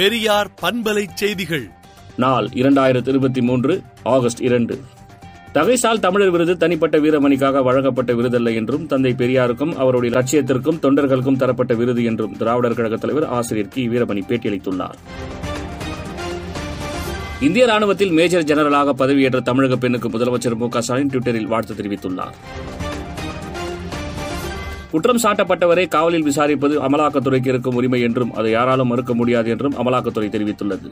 பெரியார் பண்பலை செய்திகள். நாள் இரண்டாயிரத்தி இருபத்தி மூன்று ஆகஸ்ட் இரண்டு. தகைசால் தமிழர் விருது தனிப்பட்ட வீரமணிக்காக வழங்கப்பட்ட விருதல்ல என்றும் தந்தை பெரியாருக்கும் அவருடைய லட்சியத்திற்கும் தொண்டர்களுக்கும் தரப்பட்ட விருது என்றும் திராவிடர் கழக தலைவர் ஆசிரியர் கி. வீரமணி பேட்டியளித்துள்ளார். இந்திய ராணுவத்தில் மேஜர் ஜெனரலாக பதவியேற்ற தமிழக பெண்ணுக்கு முதலமைச்சர் மு க ஸ்டாலின் டுவிட்டரில் வாழ்த்து தெரிவித்துள்ளார். குற்றம் சாட்டப்பட்டவரை காவலில் விசாரிப்பது அமலாக்கத்துறைக்கு இருக்கும் உரிமை என்றும் அதை யாராலும் மறுக்க முடியாது என்றும் அமலாக்கத்துறை தெரிவித்துள்ளது.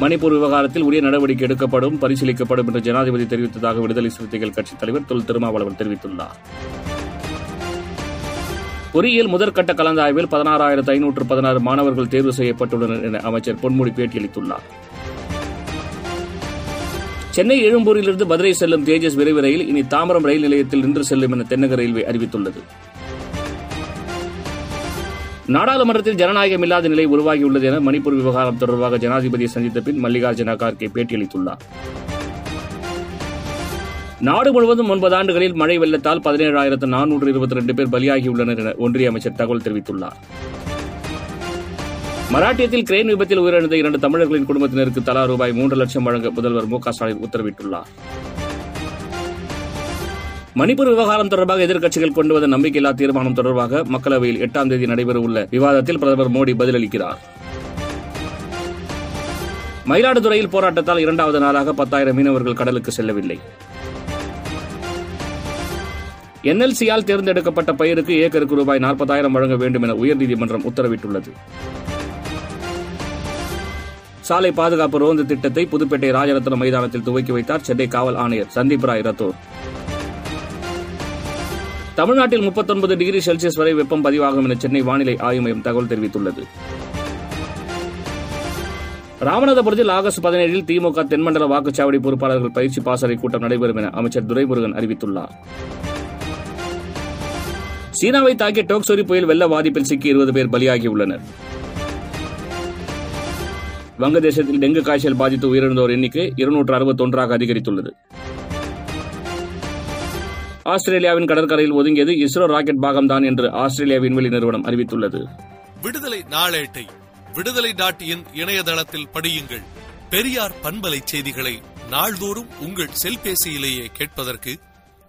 மணிப்பூர் விவகாரத்தில் உரிய நடவடிக்கை எடுக்கப்படும் பரிசீலிக்கப்படும் என்று ஜனாதிபதி தெரிவித்ததாக விடுதலை சிறுத்தைகள் கட்சித் தலைவர் தொல் திருமாவளவன் தெரிவித்துள்ளார். பொறியியல் முதற்கட்ட கலந்தாய்வில் பதினாறாயிரத்து ஐநூற்று பதினாறு மாணவர்கள் தேர்வு செய்யப்பட்டுள்ளனர் என அமைச்சர் பொன்முடி பேட்டியளித்துள்ளார். சென்னை எழும்பூரிலிருந்து மதுரை செல்லும் தேஜஸ் விரைவு ரயில் இனி தாம்பரம் ரயில் நிலையத்தில் நின்று செல்லும் என தென்னக ரயில்வே அறிவித்துள்ளது. நாடாளுமன்றத்தில் ஜனநாயகம் இல்லாத நிலை உருவாகியுள்ளது என மணிப்பூர் விவகாரம் தொடர்பாக ஜனாதிபதியை சந்தித்த பின் மல்லிகார்ஜுன கார்கே பேட்டியளித்துள்ளார். நாடு முழுவதும் ஒன்பது ஆண்டுகளில் மழை வெள்ளத்தால் பதினேழாயிரத்து நானூற்று இருபத்தி ரெண்டு பேர் பலியாகியுள்ளனர் என ஒன்றிய அமைச்சர் தகவல் தெரிவித்துள்ளார். மராட்டியத்தில் கிரெயின் விபத்தில் உயிரிழந்த இரண்டு தமிழர்களின் குடும்பத்தினருக்கு தலா ரூபாய் மூன்று லட்சம் வழங்க முதல்வர் மு ஸ்டாலின் உத்தரவிட்டுள்ளார். மணிப்பூர் விவகாரம் தொடர்பாக எதிர்க்கட்சிகள் கொண்டு வந்த நம்பிக்கையில்லா தீர்மானம் தொடர்பாக மக்களவையில் எட்டாம் தேதி நடைபெறவுள்ள விவாதத்தில் பிரதமர் மோடி பதிலளிக்கிறார். மயிலாடுதுறையில் போராட்டத்தால் இரண்டாவது நாளாக பத்தாயிரம் மீனவர்கள் கடலுக்கு செல்லவில்லை. என்எல்சியால் தேர்ந்தெடுக்கப்பட்ட பயிருக்கு ஏக்கருக்கு ரூபாய் நாற்பதாயிரம் வழங்க வேண்டும் என உயர்நீதிமன்றம் உத்தரவிட்டுள்ளது. சாலை பாதுகாப்பு ரோந்து திட்டத்தை புதுப்பேட்டை ராஜரத்னம் மைதானத்தில் துவக்கி வைத்தார் சென்னை காவல் ஆணையர் சந்தீப் ராய் ரத்தோர். தமிழ்நாட்டில் முப்பத்தொன்பது டிகிரி செல்சியஸ் வரை வெப்பம் பதிவாகும் என சென்னை வானிலை ஆய்வு மையம் தகவல் தெரிவித்துள்ளது. ராமநாதபுரத்தில் ஆகஸ்ட் பதினேழில் திமுக தென்மண்டல வாக்குச்சாவடி பொறுப்பாளர்கள் பயிற்சி பாசறை கூட்டம் நடைபெறும் என அமைச்சர் துரைமுருகன் அறிவித்துள்ளார். சீனாவை தாக்கிய டோக்சோரி புயல் வெள்ள பாதிப்பில் சிக்கி இருபது பேர் பலியாகியுள்ளனர். வங்கதேசத்தில் டெங்கு காய்ச்சல் பாதித்து உயிரிழந்தோர் எண்ணிக்கை இருநூற்று அறுபத்தொன்றாக அதிகரித்துள்ளது. ஆஸ்திரேலியாவின் கடற்கரையில் ஒதுங்கியது இஸ்ரோ ராக்கெட் பாகம்தான் என்று ஆஸ்திரேலியா விண்வெளி நிறுவனம் அறிவித்துள்ளது. விடுதலை நாளேட்டை விடுதலை டாட் இன் இணையதளத்தில் படியுங்கள். பெரியார் பண்பலை செய்திகளை நாள்தோறும் உங்கள் செல்பேசியிலேயே கேட்பதற்கு